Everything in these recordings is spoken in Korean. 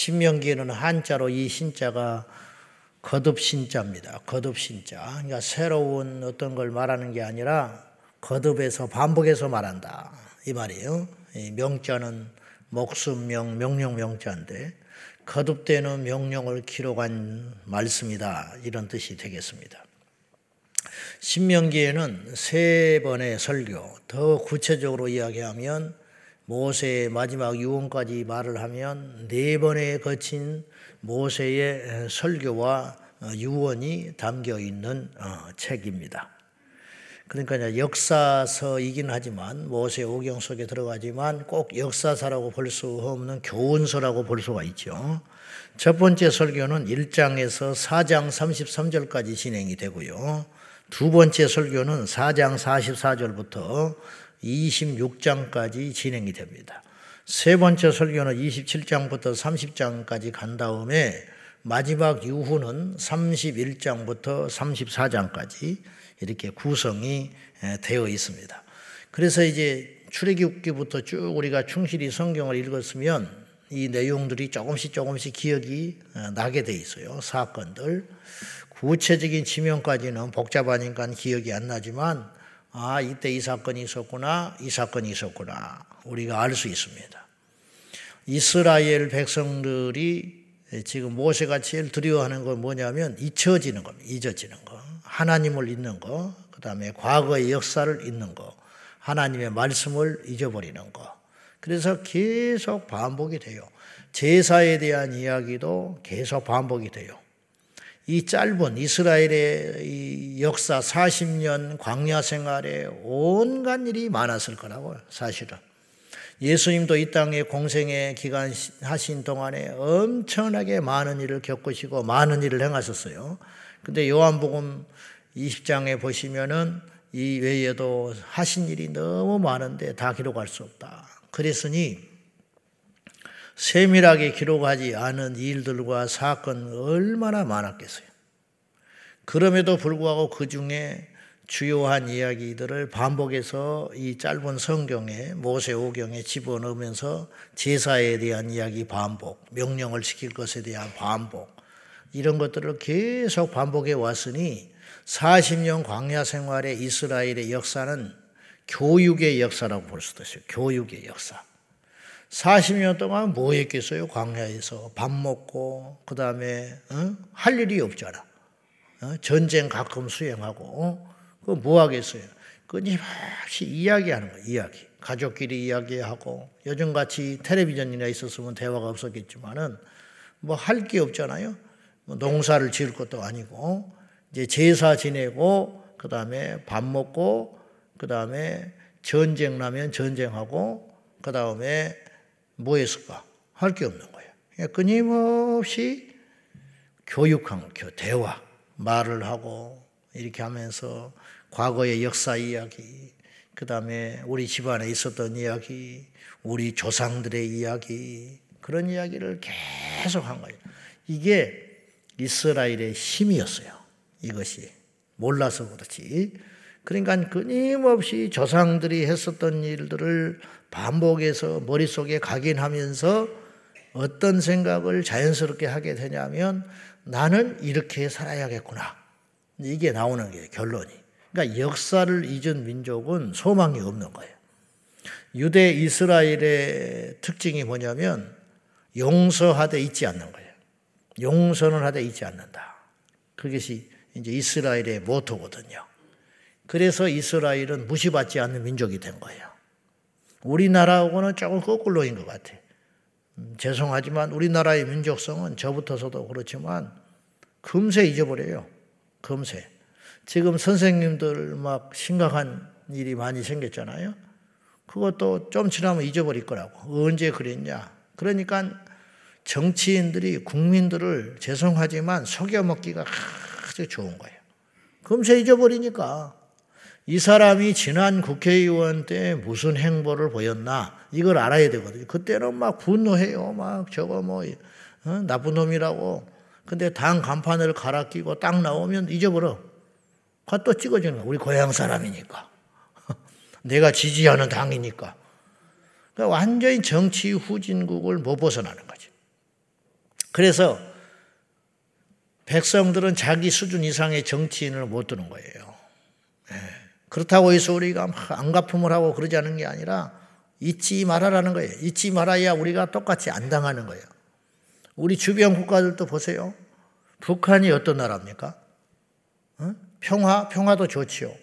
신명기에는 한자로 이 신자가 거듭 신자입니다. 거듭 신자. 그러니까 새로운 어떤 걸 말하는 게 아니라 거듭해서 반복해서 말한다. 이 말이에요. 이 명자는 목숨명, 명령 명자인데 거듭되는 명령을 기록한 말씀이다. 이런 뜻이 되겠습니다. 신명기에는 세 번의 설교, 더 구체적으로 이야기하면 모세의 마지막 유언까지 말을 하면 네 번에 거친 모세의 설교와 유언이 담겨 있는 어, 책입니다. 그러니까 역사서이긴 하지만 모세 오경 속에 들어가지만 꼭 역사서라고 볼 수 없는 교훈서라고 볼 수가 있죠. 첫 번째 설교는 1장에서 4장 33절까지 진행이 되고요. 두 번째 설교는 4장 44절부터 26장까지 진행이 됩니다. 세 번째 설교는 27장부터 30장까지 간 다음에 마지막 이후는 31장부터 34장까지 이렇게 구성이 되어 있습니다. 그래서 이제 출애굽기부터 쭉 우리가 충실히 성경을 읽었으면 이 내용들이 조금씩 조금씩 기억이 나게 돼 있어요. 사건들. 구체적인 지명까지는 복잡하니까 기억이 안 나지만 아 이때 이 사건이 있었구나 이 사건이 있었구나 우리가 알 수 있습니다. 이스라엘 백성들이 지금 모세가 제일 두려워하는 건 뭐냐면 잊혀지는 겁니다. 잊어지는 거. 하나님을 잊는 거. 그 다음에 과거의 역사를 잊는 거. 하나님의 말씀을 잊어버리는 거. 그래서 계속 반복이 돼요. 제사에 대한 이야기도 계속 반복이 돼요. 이 짧은 이스라엘의 역사 40년 광야 생활에 온갖 일이 많았을 거라고 사실은. 예수님도 이 땅에 공생의 기간 하신 동안에 엄청나게 많은 일을 겪으시고 많은 일을 행하셨어요. 근데 요한복음 20장에 보시면은 이 외에도 하신 일이 너무 많은데 다 기록할 수 없다. 그랬으니 세밀하게 기록하지 않은 일들과 사건 얼마나 많았겠어요. 그럼에도 불구하고 그 중에 주요한 이야기들을 반복해서 이 짧은 성경에 모세 오경에 집어넣으면서 제사에 대한 이야기 반복, 명령을 지킬 것에 대한 반복 이런 것들을 계속 반복해 왔으니 40년 광야 생활의 이스라엘의 역사는 교육의 역사라고 볼 수도 있어요. 교육의 역사. 40년 동안 뭐 했겠어요? 광야에서 밥 먹고 그 다음에 어? 할 일이 없잖아. 어? 전쟁 가끔 수행하고 어? 그뭐 하겠어요? 끊임없이 이야기하는 거예요. 이야기. 가족끼리 이야기하고 요즘같이 텔레비전이나 있었으면 대화가 없었겠지만은 뭐 할 게 없잖아요. 뭐 농사를 지을 것도 아니고 이제 제사 지내고 그 다음에 밥 먹고 그 다음에 전쟁 나면 전쟁하고 그 다음에 뭐 했을까? 할 게 없는 거예요. 끊임없이 교육한 거, 대화, 말을 하고 이렇게 하면서 과거의 역사 이야기, 그 다음에 우리 집안에 있었던 이야기, 우리 조상들의 이야기, 그런 이야기를 계속 한 거예요. 이게 이스라엘의 힘이었어요. 이것이. 몰라서 그렇지. 그러니까 끊임없이 조상들이 했었던 일들을 반복해서 머릿속에 각인하면서 어떤 생각을 자연스럽게 하게 되냐면 나는 이렇게 살아야겠구나. 이게 나오는 게 결론이. 그러니까 역사를 잊은 민족은 소망이 없는 거예요. 유대 이스라엘의 특징이 뭐냐면 용서하되 잊지 않는 거예요. 용서는 하되 잊지 않는다. 그것이 이제 이스라엘의 모토거든요. 그래서 이스라엘은 무시받지 않는 민족이 된 거예요. 우리나라하고는 조금 거꾸로인 것 같아. 음, 죄송하지만 우리나라의 민족성은 저부터서도 그렇지만 금세 잊어버려요. 금세. 지금 선생님들 막 심각한 일이 많이 생겼잖아요. 그것도 좀 지나면 잊어버릴 거라고. 언제 그랬냐. 그러니까 정치인들이 국민들을 죄송하지만 속여먹기가 아주 좋은 거예요. 금세 잊어버리니까. 이 사람이 지난 국회의원 때 무슨 행보를 보였나 이걸 알아야 되거든요. 그때는 막 분노해요. 막 저거 뭐 어? 나쁜 놈이라고. 근데 당 간판을 갈아 끼고 딱 나오면 잊어버려. 또 찍어주는 거야. 우리 고향 사람이니까. 내가 지지하는 당이니까. 그러니까 완전히 정치 후진국을 못 벗어나는 거지. 그래서 백성들은 자기 수준 이상의 정치인을 못 두는 거예요. 예. 그렇다고 해서 우리가 안가품을 하고 그러지 않은 게 아니라 잊지 말아라는 거예요. 잊지 말아야 우리가 똑같이 안 당하는 거예요. 우리 주변 국가들도 보세요. 북한이 어떤 나라입니까? 어? 평화, 평화도 좋지요.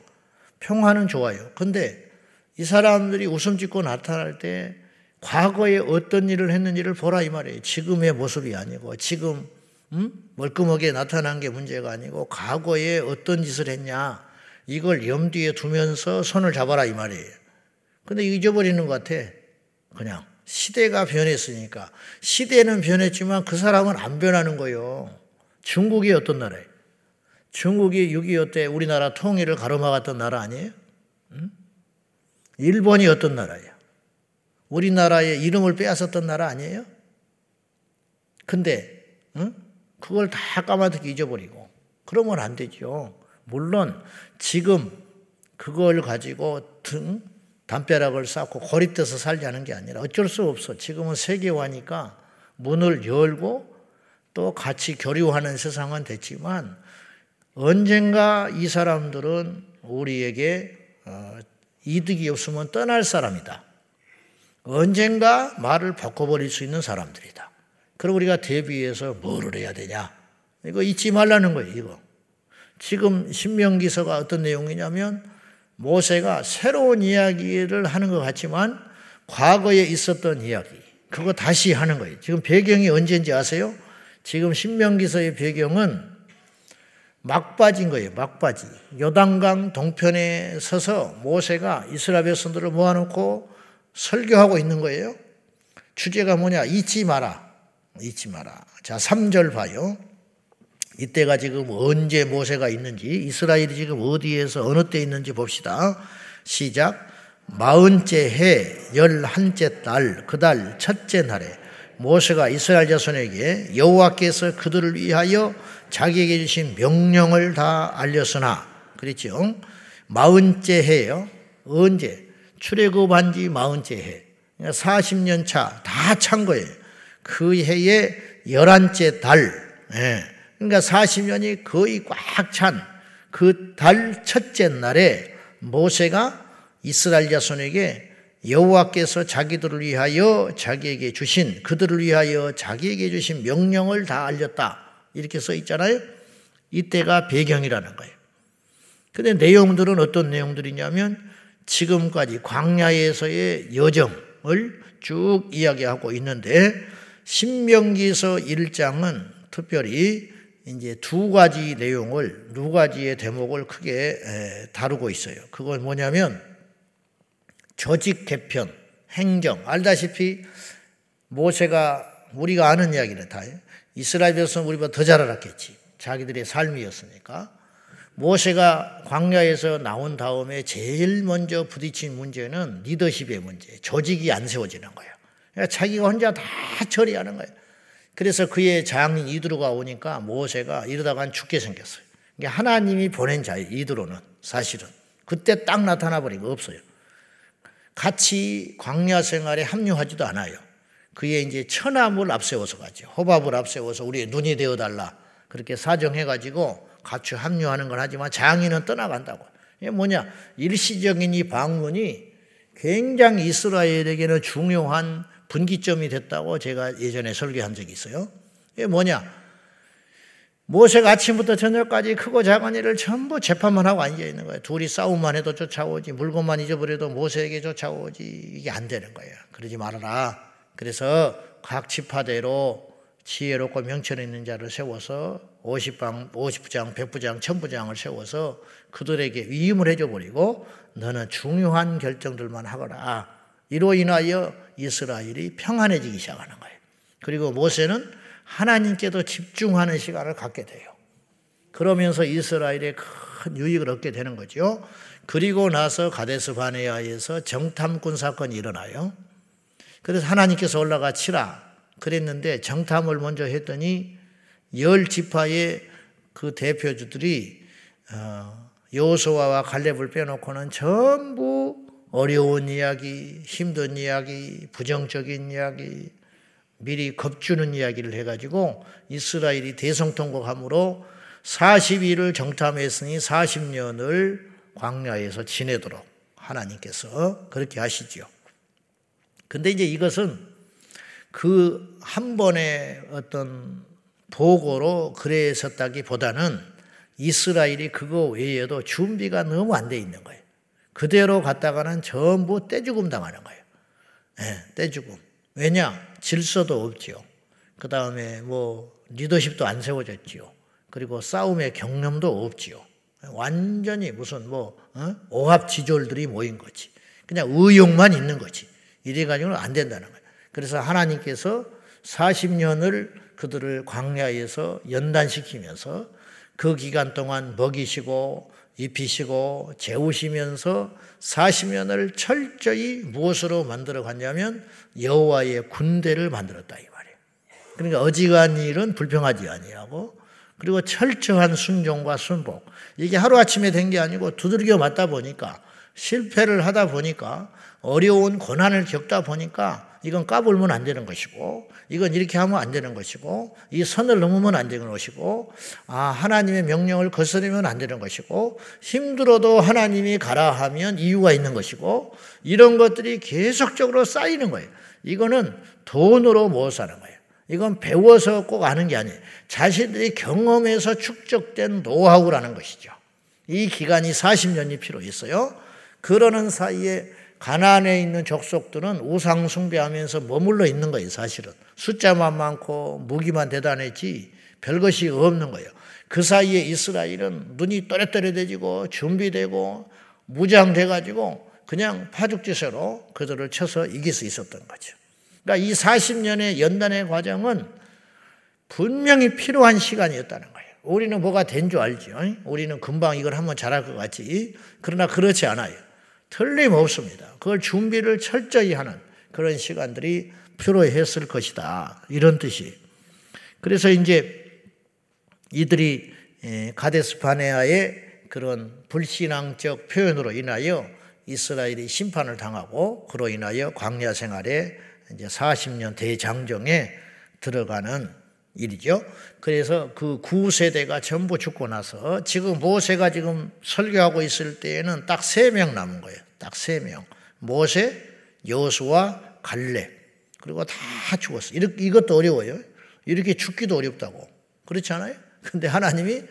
평화는 좋아요. 근데 이 사람들이 웃음 짓고 나타날 때 과거에 어떤 일을 했는지를 보라 이 말이에요. 지금의 모습이 아니고 지금 음? 멀끔하게 나타난 게 문제가 아니고 과거에 어떤 짓을 했냐 이걸 염두에 두면서 손을 잡아라 이 말이에요. 근데 잊어버리는 것 같아. 그냥 시대가 변했으니까 시대는 변했지만 그 사람은 안 변하는 거예요. 중국이 어떤 나라예요? 중국이 6.25 때 우리나라 통일을 가로막았던 나라 아니에요? 응? 일본이 어떤 나라예요? 우리나라의 이름을 빼앗았던 나라 아니에요? 근데 응? 그걸 다 까마득히 잊어버리고 그러면 안 되죠. 물론 지금 그걸 가지고 등 담벼락을 쌓고 고립돼서 살자는 게 아니라 어쩔 수 없어. 지금은 세계화니까 문을 열고 또 같이 교류하는 세상은 됐지만 언젠가 이 사람들은 우리에게 어, 이득이 없으면 떠날 사람이다. 언젠가 말을 바꿔버릴 수 있는 사람들이다. 그럼 우리가 대비해서 뭐를 해야 되냐? 이거 잊지 말라는 거예요, 이거. 지금 신명기서가 어떤 내용이냐면 모세가 새로운 이야기를 하는 것 같지만 과거에 있었던 이야기, 그거 다시 하는 거예요. 지금 배경이 언제인지 아세요? 지금 신명기서의 배경은 막바지인 거예요. 막바지. 요단강 동편에 서서 모세가 이스라엘 백성들을 모아놓고 설교하고 있는 거예요. 주제가 뭐냐? 잊지 마라. 잊지 마라. 자, 3절 봐요. 이때가 지금 언제 모세가 있는지, 이스라엘이 지금 어디에서 어느 때 있는지 봅시다. 시작. 마흔째 해, 열한째 달, 그 달 첫째 날에 모세가 이스라엘 자손에게 여호와께서 그들을 위하여 자기에게 주신 명령을 다 알렸으나 그랬죠. 마흔째 해요. 언제? 출애굽한 지 마흔째 해. 40년 그러니까 차다 찬 거예요. 그 해에 열한째 달. 예. 그러니까 40년이 거의 꽉 찬 그 달 첫째 날에 모세가 이스라엘 자손에게 여호와께서 자기들을 위하여 자기에게 주신 그들을 위하여 자기에게 주신 명령을 다 알렸다. 이렇게 써 있잖아요. 이때가 배경이라는 거예요. 근데 내용들은 어떤 내용들이냐면 지금까지 광야에서의 여정을 쭉 이야기하고 있는데 신명기서 1장은 특별히 이제 두 가지 내용을 두 가지의 대목을 크게 다루고 있어요. 그건 뭐냐면 조직 개편, 행정 알다시피 모세가 우리가 아는 이야기는 다 이스라엘 백성은 우리보다 더 잘 알았겠지. 자기들의 삶이었으니까. 모세가 광야에서 나온 다음에 제일 먼저 부딪힌 문제는 리더십의 문제, 조직이 안 세워지는 거예요. 그러니까 자기가 혼자 다 처리하는 거예요. 그래서 그의 장인 이드로가 오니까 모세가 이러다간 죽게 생겼어요. 하나님이 보낸 자예요, 이드로는 사실은. 그때 딱 나타나 버리고 없어요. 같이 광야 생활에 합류하지도 않아요. 그의 이제 천암을 앞세워서 가죠. 호밥을 앞세워서 우리의 눈이 되어 달라. 그렇게 사정해 가지고 같이 합류하는 건 하지만 장인은 떠나간다고. 이게 뭐냐? 일시적인 이 방문이 굉장히 이스라엘에게는 중요한 분기점이 됐다고 제가 예전에 설교한 적이 있어요. 이게 뭐냐? 모세가 아침부터 저녁까지 크고 작은 일을 전부 재판만 하고 앉아 있는 거예요. 둘이 싸움만 해도 쫓아오지, 물건만 잊어버려도 모세에게 쫓아오지. 이게 안 되는 거예요. 그러지 말아라. 그래서 각 지파대로 지혜롭고 명철 있는 자를 세워서 50방, 50부장, 100부장, 1000부장을 세워서 그들에게 위임을 해줘 버리고 너는 중요한 결정들만 하거라. 이로 인하여 이스라엘이 평안해지기 시작하는 거예요. 그리고 모세는 하나님께도 집중하는 시간을 갖게 돼요. 그러면서 이스라엘에 큰 유익을 얻게 되는 거죠. 그리고 나서 가데스 바네아에서 정탐꾼 사건이 일어나요. 그래서 하나님께서 올라가 치라 그랬는데 정탐을 먼저 했더니 열 지파의 그 대표주들이 어, 여호수아와 갈렙을 빼놓고는 전부 어려운 이야기, 힘든 이야기, 부정적인 이야기, 미리 겁주는 이야기를 해가지고 이스라엘이 대성통곡함으로 40일을 정탐했으니 40년을 광야에서 지내도록 하나님께서 그렇게 하시지요. 근데 이제 이것은 그 한 번의 어떤 보고로 그랬었다기 보다는 이스라엘이 그거 외에도 준비가 너무 안 돼 있는 거예요. 그대로 갔다가는 전부 떼죽음 당하는 거예요. 네, 떼죽음. 왜냐? 질서도 없지요. 그 다음에 뭐 리더십도 안 세워졌지요. 그리고 싸움의 경험도 없지요. 완전히 무슨 뭐 어? 오합지졸들이 모인 거지. 그냥 의욕만 있는 거지. 이래 가지고는 안 된다는 거예요. 그래서 하나님께서 40년을 그들을 광야에서 연단시키면서 그 기간 동안 먹이시고 입히시고 재우시면서 40년을 철저히 무엇으로 만들어 갔냐면 여호와의 군대를 만들었다 이 말이에요. 그러니까 어지간한 일은 불평하지 아니하고 그리고 철저한 순종과 순복 이게 하루 아침에 된 게 아니고 두들겨 맞다 보니까 실패를 하다 보니까 어려운 고난을 겪다 보니까 이건 까불면 안 되는 것이고 이건 이렇게 하면 안 되는 것이고 이 선을 넘으면 안 되는 것이고 아 하나님의 명령을 거스르면 안 되는 것이고 힘들어도 하나님이 가라 하면 이유가 있는 것이고 이런 것들이 계속적으로 쌓이는 거예요. 이거는 돈으로 못 사는 거예요. 이건 배워서 꼭 아는 게 아니에요. 자신들이 경험에서 축적된 노하우라는 것이죠. 이 기간이 40년이 필요했어요. 그러는 사이에 가난에 있는 족속들은 우상 숭배하면서 머물러 있는 거예요, 사실은. 숫자만 많고 무기만 대단했지 별것이 없는 거예요. 그 사이에 이스라엘은 눈이 또렷또렷해지고 준비되고 무장돼가지고 그냥 파죽지세로 그들을 쳐서 이길 수 있었던 거죠. 그러니까 이 40년의 연단의 과정은 분명히 필요한 시간이었다는 거예요. 우리는 뭐가 된 줄 알죠. 우리는 금방 이걸 한번 잘할 것 같지. 그러나 그렇지 않아요. 틀림없습니다. 그걸 준비를 철저히 하는 그런 시간들이 필요했을 것이다. 이런 뜻이. 그래서 이제 이들이 가데스 바네아의 그런 불신앙적 표현으로 인하여 이스라엘이 심판을 당하고 그로 인하여 광야 생활에 이제 40년 대장정에 들어가는 일이죠. 그래서 그 구세대가 전부 죽고 나서 지금 모세가 지금 설교하고 있을 때에는 딱 세 명 남은 거예요. 딱 세 명. 모세, 여수와 갈렙. 그리고 다 죽었어. 이렇게, 이것도 어려워요. 이렇게 죽기도 어렵다고. 그렇지 않아요? 근데 하나님이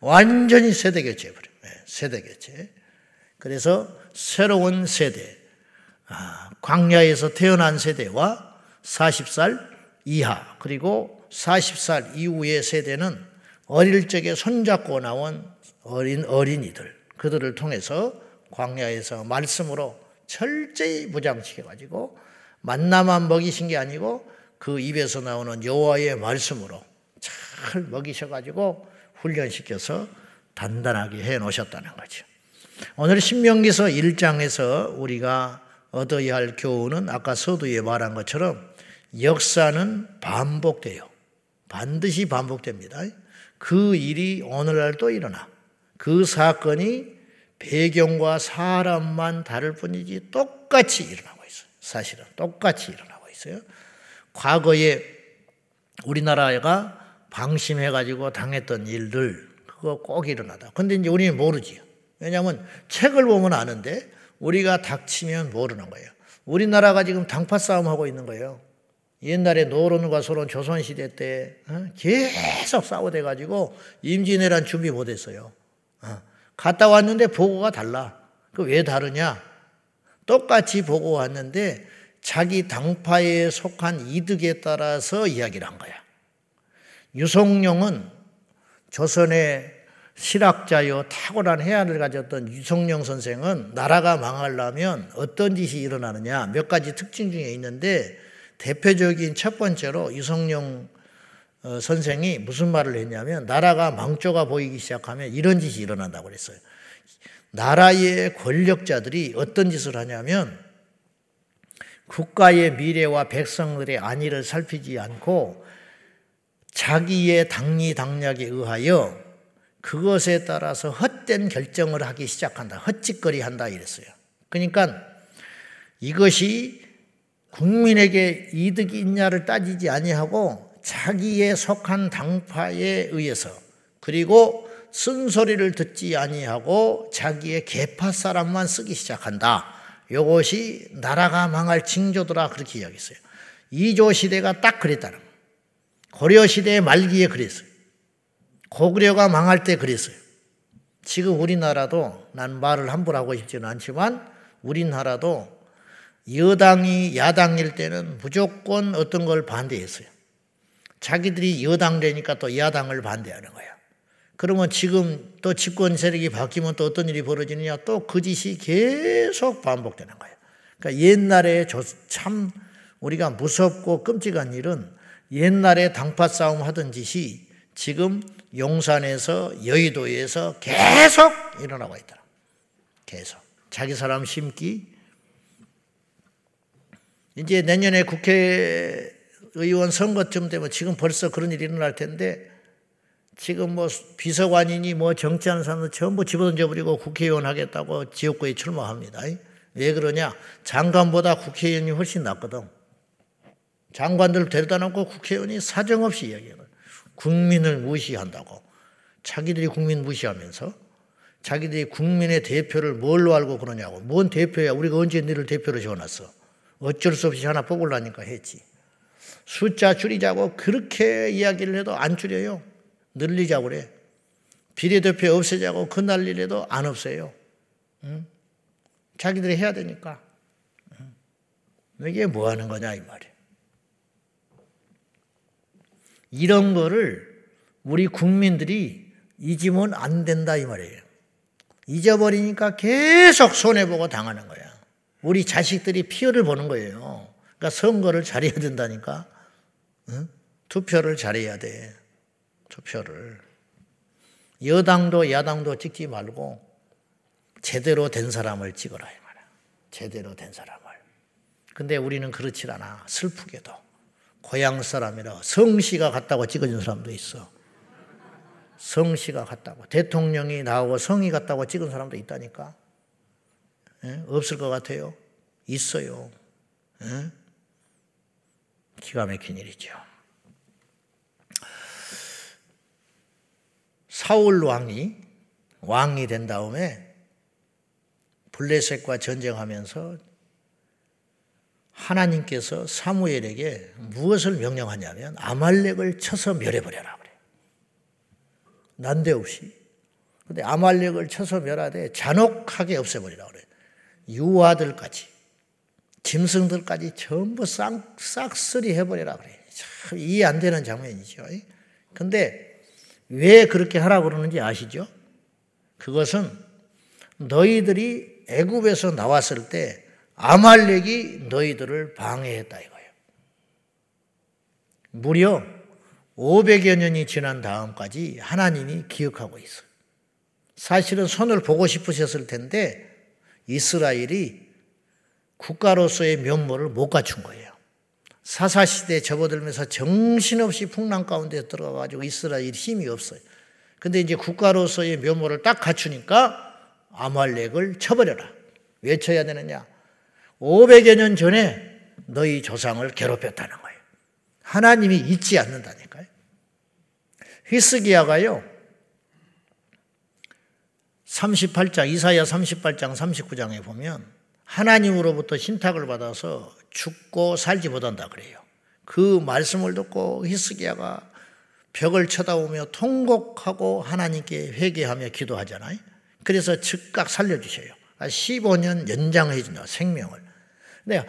완전히 세대 교체해버려요. 네, 세대 교체. 그래서 새로운 세대, 아, 광야에서 태어난 세대와 40살 이하, 그리고 40살 이후의 세대는 어릴 적에 손잡고 나온 어린 어린이들 그들을 통해서 광야에서 말씀으로 철저히 무장시켜 가지고 만나만 먹이신 게 아니고 그 입에서 나오는 여호와의 말씀으로 잘 먹이셔 가지고 훈련시켜서 단단하게 해 놓으셨다는 거죠. 오늘 신명기서 1장에서 우리가 얻어야 할 교훈은 아까 서두에 말한 것처럼 역사는 반복돼요. 반드시 반복됩니다. 그 일이 오늘날 또 일어나. 그 사건이 배경과 사람만 다를 뿐이지 똑같이 일어나고 있어요. 사실은 똑같이 일어나고 있어요. 과거에 우리나라가 방심해가지고 당했던 일들 그거 꼭 일어나다. 근데 이제 우리는 모르지요. 왜냐하면 책을 보면 아는데 우리가 닥치면 모르는 거예요. 우리나라가 지금 당파 싸움 하고 있는 거예요. 옛날에 노론과 소론 조선시대 때 어? 계속 싸워대 가지고 임진왜란 준비 못했어요. 어. 갔다 왔는데 보고가 달라. 그 왜 다르냐? 똑같이 보고 왔는데 자기 당파에 속한 이득에 따라서 이야기를 한 거야. 유성룡은 조선의 실학자요 탁월한 해안을 가졌던 유성룡 선생은 나라가 망하려면 어떤 짓이 일어나느냐 몇 가지 특징 중에 있는데 대표적인 첫 번째로 유성룡 어, 선생이 무슨 말을 했냐면 나라가 망조가 보이기 시작하면 이런 짓이 일어난다고 그랬어요. 나라의 권력자들이 어떤 짓을 하냐면 국가의 미래와 백성들의 안위를 살피지 않고 자기의 당리 당략에 의하여 그것에 따라서 헛된 결정을 하기 시작한다. 헛짓거리 한다 이랬어요. 그러니까 이것이 국민에게 이득이 있냐를 따지지 아니하고 자기의 속한 당파에 의해서 그리고 쓴소리를 듣지 아니하고 자기의 계파 사람만 쓰기 시작한다. 이것이 나라가 망할 징조더라 그렇게 이야기했어요. 이조 시대가 딱 그랬다는 고려 시대의 말기에 그랬어요. 고구려가 망할 때 그랬어요. 지금 우리나라도 난 말을 함부로 하고 싶지는 않지만 우리나라도 여당이 야당일 때는 무조건 어떤 걸 반대했어요. 자기들이 여당 되니까 또 야당을 반대하는 거야. 그러면 지금 또 집권 세력이 바뀌면 또 어떤 일이 벌어지느냐 또 그 짓이 계속 반복되는 거예요. 그러니까 옛날에 참 우리가 무섭고 끔찍한 일은 옛날에 당파 싸움 하던 짓이 지금 용산에서 여의도에서 계속 일어나고 있더라. 계속. 자기 사람 심기. 이제 내년에 국회의원 선거쯤 되면 지금 벌써 그런 일이 일어날 텐데 지금 뭐 비서관이니 뭐 정치하는 사람들 전부 집어던져버리고 국회의원 하겠다고 지역구에 출마합니다. 왜 그러냐? 장관보다 국회의원이 훨씬 낫거든. 장관들 데려다 놓고 국회의원이 사정없이 이야기해요. 국민을 무시한다고. 자기들이 국민 무시하면서 자기들이 국민의 대표를 뭘로 알고 그러냐고. 뭔 대표야? 우리가 언제 너를 대표로 지어놨어? 어쩔 수 없이 하나 뽑으려니까 했지. 숫자 줄이자고 그렇게 이야기를 해도 안 줄여요. 늘리자고 그래. 비례대표 없애자고 그 난리래도 안 없어요. 응? 자기들이 해야 되니까. 응? 이게 뭐 하는 거냐, 이 말이야. 이런 거를 우리 국민들이 잊으면 안 된다 이 말이에요. 잊어버리니까 계속 손해보고 당하는 거야. 우리 자식들이 피해를 보는 거예요. 그러니까 선거를 잘해야 된다니까. 응? 투표를 잘해야 돼. 투표를. 여당도 야당도 찍지 말고 제대로 된 사람을 찍어라 이 말이야. 제대로 된 사람을. 근데 우리는 그렇지 않아. 슬프게도. 고향 사람이라 성씨가 같다고 찍어준 사람도 있어. 성씨가 같다고. 대통령이 나오고 성이 같다고 찍은 사람도 있다니까. 예? 없을 것 같아요? 있어요. 예? 기가 막힌 일이죠. 사울 왕이 왕이 된 다음에 블레셋과 전쟁하면서 하나님께서 사무엘에게 무엇을 명령하냐면 아말렉을 쳐서 멸해버려라 그래. 난데없이. 근데 아말렉을 쳐서 멸하되 잔혹하게 없애버리라. 유아들까지 짐승들까지 전부 싹, 싹쓸이 해버리라 그래. 참 이해 안 되는 장면이죠. 근데 왜 그렇게 하라고 그러는지 아시죠? 그것은 너희들이 애굽에서 나왔을 때 아말렉이 너희들을 방해했다 이거예요. 무려 500여 년이 지난 다음까지 하나님이 기억하고 있어요. 사실은 손을 보고 싶으셨을 텐데 이스라엘이 국가로서의 면모를 못 갖춘 거예요. 사사시대에 접어들면서 정신없이 풍랑 가운데 들어가가지고 이스라엘 힘이 없어요. 근데 이제 국가로서의 면모를 딱 갖추니까 아말렉을 쳐버려라. 왜 쳐야 되느냐? 500여 년 전에 너희 조상을 괴롭혔다는 거예요. 하나님이 잊지 않는다니까요. 히스기야가요. 38장 이사야 38장 39장에 보면 하나님으로부터 신탁을 받아서 죽고 살지 못한다 그래요. 그 말씀을 듣고 히스기야가 벽을 쳐다보며 통곡하고 하나님께 회개하며 기도하잖아요. 그래서 즉각 살려주셔요. 15년 연장해 준다 생명을. 근데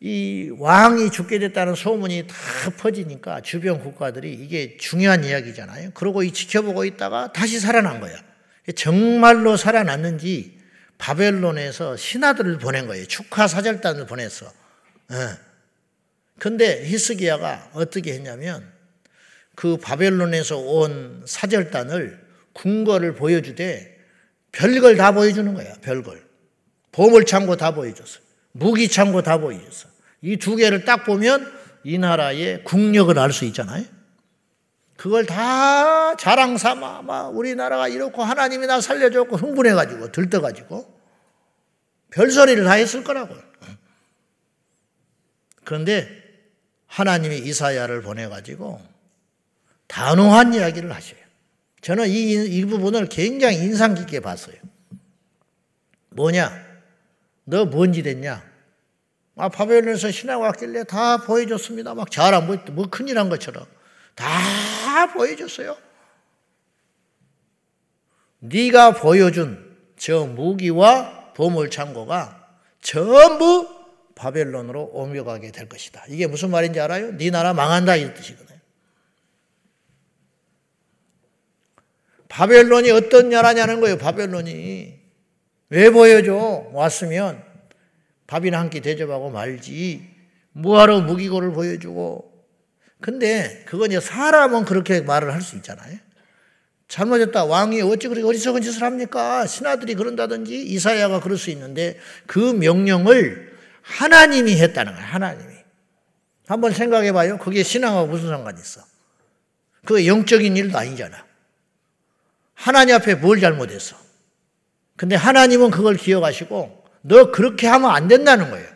이 왕이 죽게 됐다는 소문이 다 퍼지니까 주변 국가들이 이게 중요한 이야기잖아요. 그러고 이 지켜보고 있다가 다시 살아난 거야. 정말로 살아났는지 바벨론에서 신하들을 보낸 거예요. 축하 사절단을 보냈어. 예. 근데 히스기야가 어떻게 했냐면 그 바벨론에서 온 사절단을 궁궐을 보여주되 별걸 다 보여주는 거야. 별걸. 보물창고 다 보여줬어. 무기 창고 다 보여줬어. 이 두 개를 딱 보면 이 나라의 국력을 알 수 있잖아요. 그걸 다 자랑 삼아 막 우리나라가 이렇고 하나님이 나 살려줬고 흥분해 가지고 들떠 가지고 별소리를 다 했을 거라고. 그런데 하나님이 이사야를 보내 가지고 단호한 이야기를 하셔요. 저는 이, 이 부분을 굉장히 인상 깊게 봤어요. 뭐냐? 너 뭔지 됐냐? 아, 바벨론에서 신앙 왔길래 다 보여줬습니다. 막 잘 안 보였, 뭐 큰일 한 것처럼. 다 보여줬어요. 네가 보여준 저 무기와 보물 창고가 전부 바벨론으로 옮겨가게 될 것이다. 이게 무슨 말인지 알아요? 네 나라 망한다 이 뜻이거든요. 바벨론이 어떤 나라냐는 거예요. 바벨론이 왜 보여줘? 왔으면 밥이나 한 끼 대접하고 말지. 뭐하러 무기고를 보여주고. 근데 그건 이제 사람은 그렇게 말을 할 수 있잖아요. 잘못했다. 왕이 어찌 그렇게 어리석은 짓을 합니까? 신하들이 그런다든지 이사야가 그럴 수 있는데 그 명령을 하나님이 했다는 거예요. 하나님이. 한번 생각해 봐요. 그게 신앙하고 무슨 상관이 있어? 그 영적인 일도 아니잖아. 하나님 앞에 뭘 잘못했어? 근데 하나님은 그걸 기억하시고 너 그렇게 하면 안 된다는 거예요.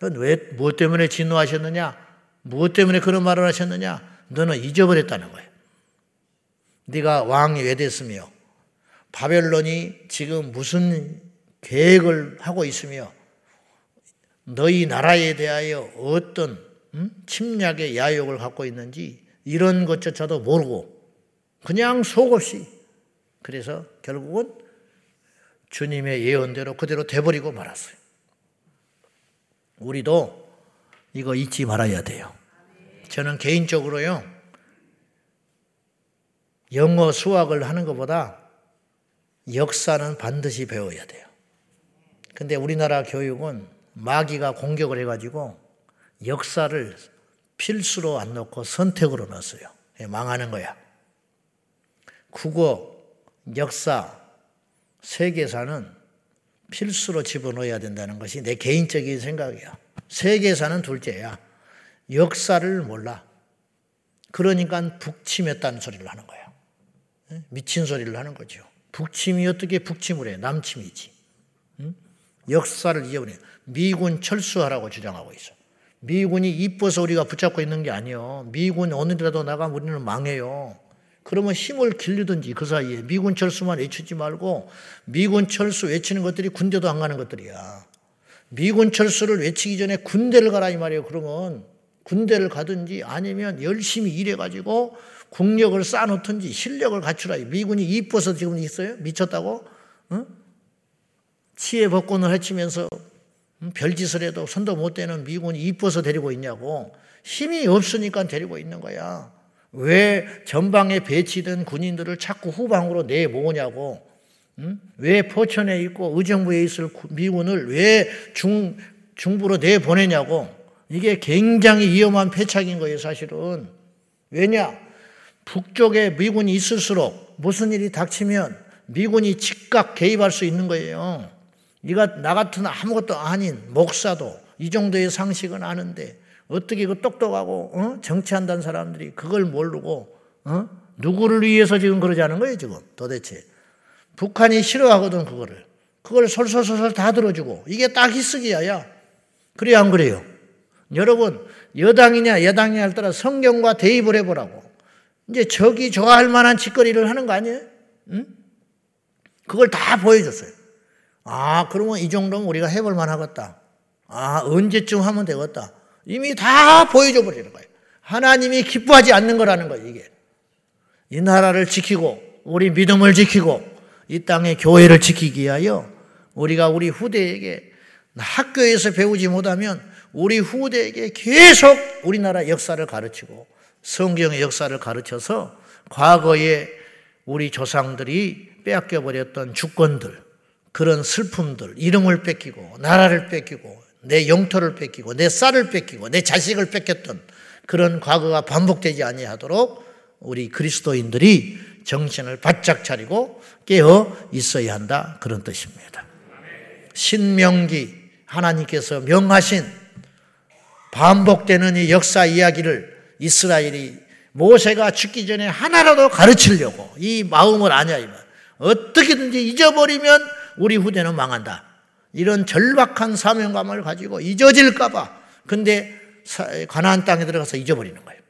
넌 왜, 무엇 때문에 진노하셨느냐? 무엇 때문에 그런 말을 하셨느냐? 너는 잊어버렸다는 거예요. 네가 왕이 왜 됐으며 바벨론이 지금 무슨 계획을 하고 있으며 너희 나라에 대하여 어떤 음? 침략의 야욕을 갖고 있는지 이런 것조차도 모르고 그냥 속없이 그래서 결국은 주님의 예언대로 그대로 돼버리고 말았어요. 우리도 이거 잊지 말아야 돼요. 저는 개인적으로요, 영어 수학을 하는 것보다 역사는 반드시 배워야 돼요. 근데 우리나라 교육은 마귀가 공격을 해가지고 역사를 필수로 안 넣고 선택으로 넣었어요. 망하는 거야. 국어, 역사, 세계사는 필수로 집어넣어야 된다는 것이 내 개인적인 생각이야. 세계사는 둘째야. 역사를 몰라. 그러니까 북침했다는 소리를 하는 거야. 미친 소리를 하는 거죠. 북침이 어떻게 북침을 해? 남침이지. 역사를 잊어버려. 미군 철수하라고 주장하고 있어. 미군이 이뻐서 우리가 붙잡고 있는 게 아니요. 미군 오늘이라도 나가면 우리는 망해요. 그러면 힘을 길르든지 그 사이에 미군 철수만 외치지 말고 미군 철수 외치는 것들이 군대도 안 가는 것들이야. 미군 철수를 외치기 전에 군대를 가라 이 말이에요. 그러면 군대를 가든지 아니면 열심히 일해가지고 국력을 쌓아놓든지 실력을 갖추라. 미군이 이뻐서 지금 있어요? 미쳤다고? 어? 치에 복권을 해치면서 별짓을 해도 손도 못 대는 미군이 이뻐서 데리고 있냐고. 힘이 없으니까 데리고 있는 거야. 왜 전방에 배치된 군인들을 자꾸 후방으로 내모으냐고. 응? 왜 포천에 있고 의정부에 있을 미군을 왜 중, 중부로 내보내냐고. 이게 굉장히 위험한 패착인 거예요, 사실은. 왜냐? 북쪽에 미군이 있을수록 무슨 일이 닥치면 미군이 즉각 개입할 수 있는 거예요. 네가 나 같은 아무것도 아닌 목사도 이 정도의 상식은 아는데 어떻게 그 똑똑하고 어? 정치한다는 사람들이 그걸 모르고 어? 누구를 위해서 지금 그러자는 거예요 지금 도대체 북한이 싫어하거든 그거를 그걸 솔솔솔솔 다 들어주고 이게 딱 희석이야 그래요 안 그래요 여러분 여당이냐 여당이냐를 따라 성경과 대입을 해보라고 이제 적이 좋아할 만한 짓거리를 하는 거 아니에요? 응? 그걸 다 보여줬어요. 아, 그러면 이 정도면 우리가 해볼 만하겠다. 아, 언제쯤 하면 되겠다. 이미 다 보여줘 버리는 거예요. 하나님이 기뻐하지 않는 거라는 거예요, 이게. 이 나라를 지키고, 우리 믿음을 지키고, 이 땅의 교회를 지키기 위하여 우리가 우리 후대에게 학교에서 배우지 못하면 우리 후대에게 계속 우리나라 역사를 가르치고 성경의 역사를 가르쳐서 과거에 우리 조상들이 빼앗겨 버렸던 주권들, 그런 슬픔들, 이름을 뺏기고, 나라를 뺏기고, 내 영토를 뺏기고, 내 쌀을 뺏기고, 내 자식을 뺏겼던 그런 과거가 반복되지 아니하도록 우리 그리스도인들이 정신을 바짝 차리고 깨어 있어야 한다. 그런 뜻입니다. 신명기 하나님께서 명하신 반복되는 이 역사 이야기를 이스라엘이 모세가 죽기 전에 하나라도 가르치려고 이 마음을 아냐 이 말. 어떻게든지 잊어버리면 우리 후대는 망한다. 이런 절박한 사명감을 가지고 잊어질까봐 근데 가나안 땅에 들어가서 잊어버리는 거예요.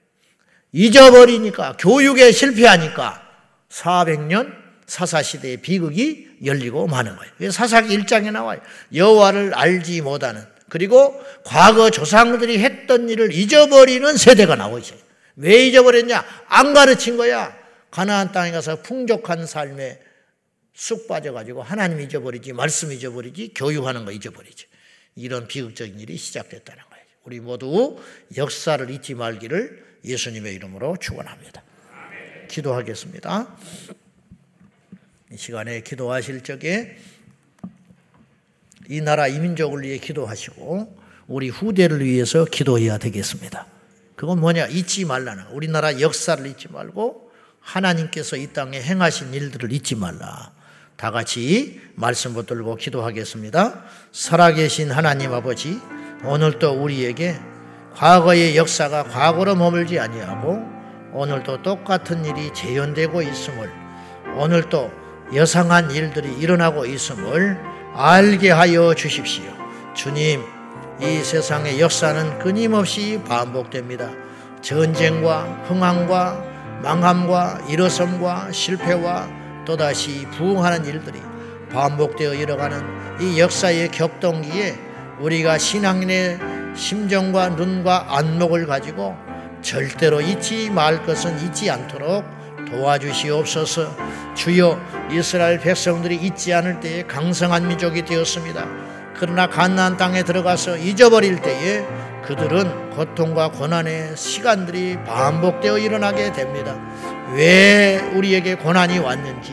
잊어버리니까 교육에 실패하니까 400년 사사시대의 비극이 열리고 마는 거예요. 사사기 1장에 나와요. 여호와를 알지 못하는 그리고 과거 조상들이 했던 일을 잊어버리는 세대가 나오고 있어요. 왜 잊어버렸냐? 안 가르친 거야. 가나안 땅에 가서 풍족한 삶에 쑥 빠져가지고 하나님 잊어버리지, 말씀 잊어버리지, 교육하는 거 잊어버리지. 이런 비극적인 일이 시작됐다는 거예요. 우리 모두 역사를 잊지 말기를 예수님의 이름으로 축원합니다. 기도하겠습니다. 이 시간에 기도하실 적에 이 나라 이민족을 위해 기도하시고 우리 후대를 위해서 기도해야 되겠습니다. 그건 뭐냐? 잊지 말라는 우리나라 역사를 잊지 말고 하나님께서 이 땅에 행하신 일들을 잊지 말라. 다 같이 말씀 붙들고 기도하겠습니다. 살아계신 하나님 아버지, 오늘도 우리에게 과거의 역사가 과거로 머물지 아니하고 오늘도 똑같은 일이 재현되고 있음을 오늘도 여상한 일들이 일어나고 있음을 알게 하여 주십시오. 주님, 이 세상의 역사는 끊임없이 반복됩니다. 전쟁과 흥황과 망함과 일어섬과 실패와 또다시 부흥하는 일들이 반복되어 일어가는 이 역사의 격동기에 우리가 신앙인의 심정과 눈과 안목을 가지고 절대로 잊지 말 것은 잊지 않도록 도와주시옵소서. 주여 이스라엘 백성들이 잊지 않을 때에 강성한 민족이 되었습니다. 그러나 가나안 땅에 들어가서 잊어버릴 때에 그들은 고통과 고난의 시간들이 반복되어 일어나게 됩니다. 왜 우리에게 고난이 왔는지,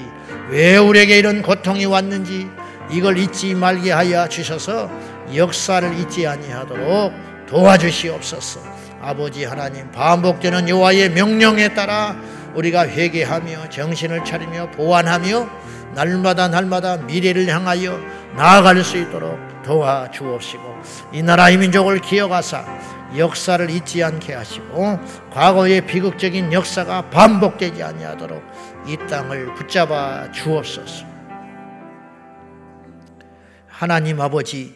왜 우리에게 이런 고통이 왔는지 이걸 잊지 말게 하여 주셔서 역사를 잊지 아니하도록 도와주시옵소서. 아버지 하나님 반복되는 여호와의 명령에 따라 우리가 회개하며 정신을 차리며 보완하며 날마다 날마다 미래를 향하여 나아갈 수 있도록 도와주옵시고 이 나라의 민족을 기억하사 역사를 잊지 않게 하시고 과거의 비극적인 역사가 반복되지 아니하도록 이 땅을 붙잡아 주옵소서. 하나님 아버지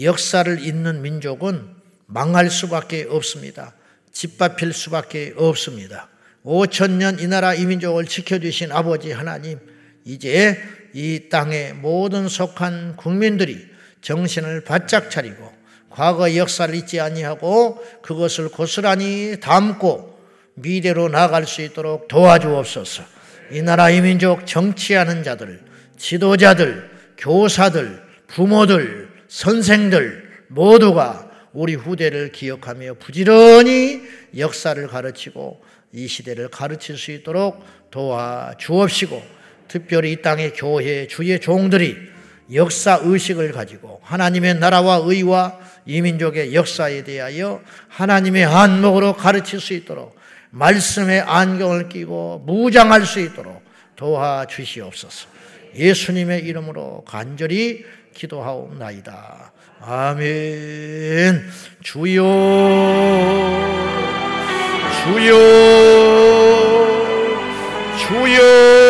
역사를 잊는 민족은 망할 수밖에 없습니다. 짓밟힐 수밖에 없습니다. 5천 년 이 나라 이 민족을 지켜주신 아버지 하나님, 이제 이 땅의 모든 속한 국민들이 정신을 바짝 차리고 과거 역사를 잊지 아니하고 그것을 고스란히 담고 미래로 나아갈 수 있도록 도와주옵소서. 이 나라 이 민족 정치하는 자들, 지도자들, 교사들, 부모들, 선생들 모두가 우리 후대를 기억하며 부지런히 역사를 가르치고 이 시대를 가르칠 수 있도록 도와 주옵시고 특별히 이 땅의 교회 주의 종들이 역사 의식을 가지고 하나님의 나라와 의와 이민족의 역사에 대하여 하나님의 안목으로 가르칠 수 있도록 말씀의 안경을 끼고 무장할 수 있도록 도와 주시옵소서. 예수님의 이름으로 간절히 기도하옵나이다. 아멘. 주여, 주여, 주여.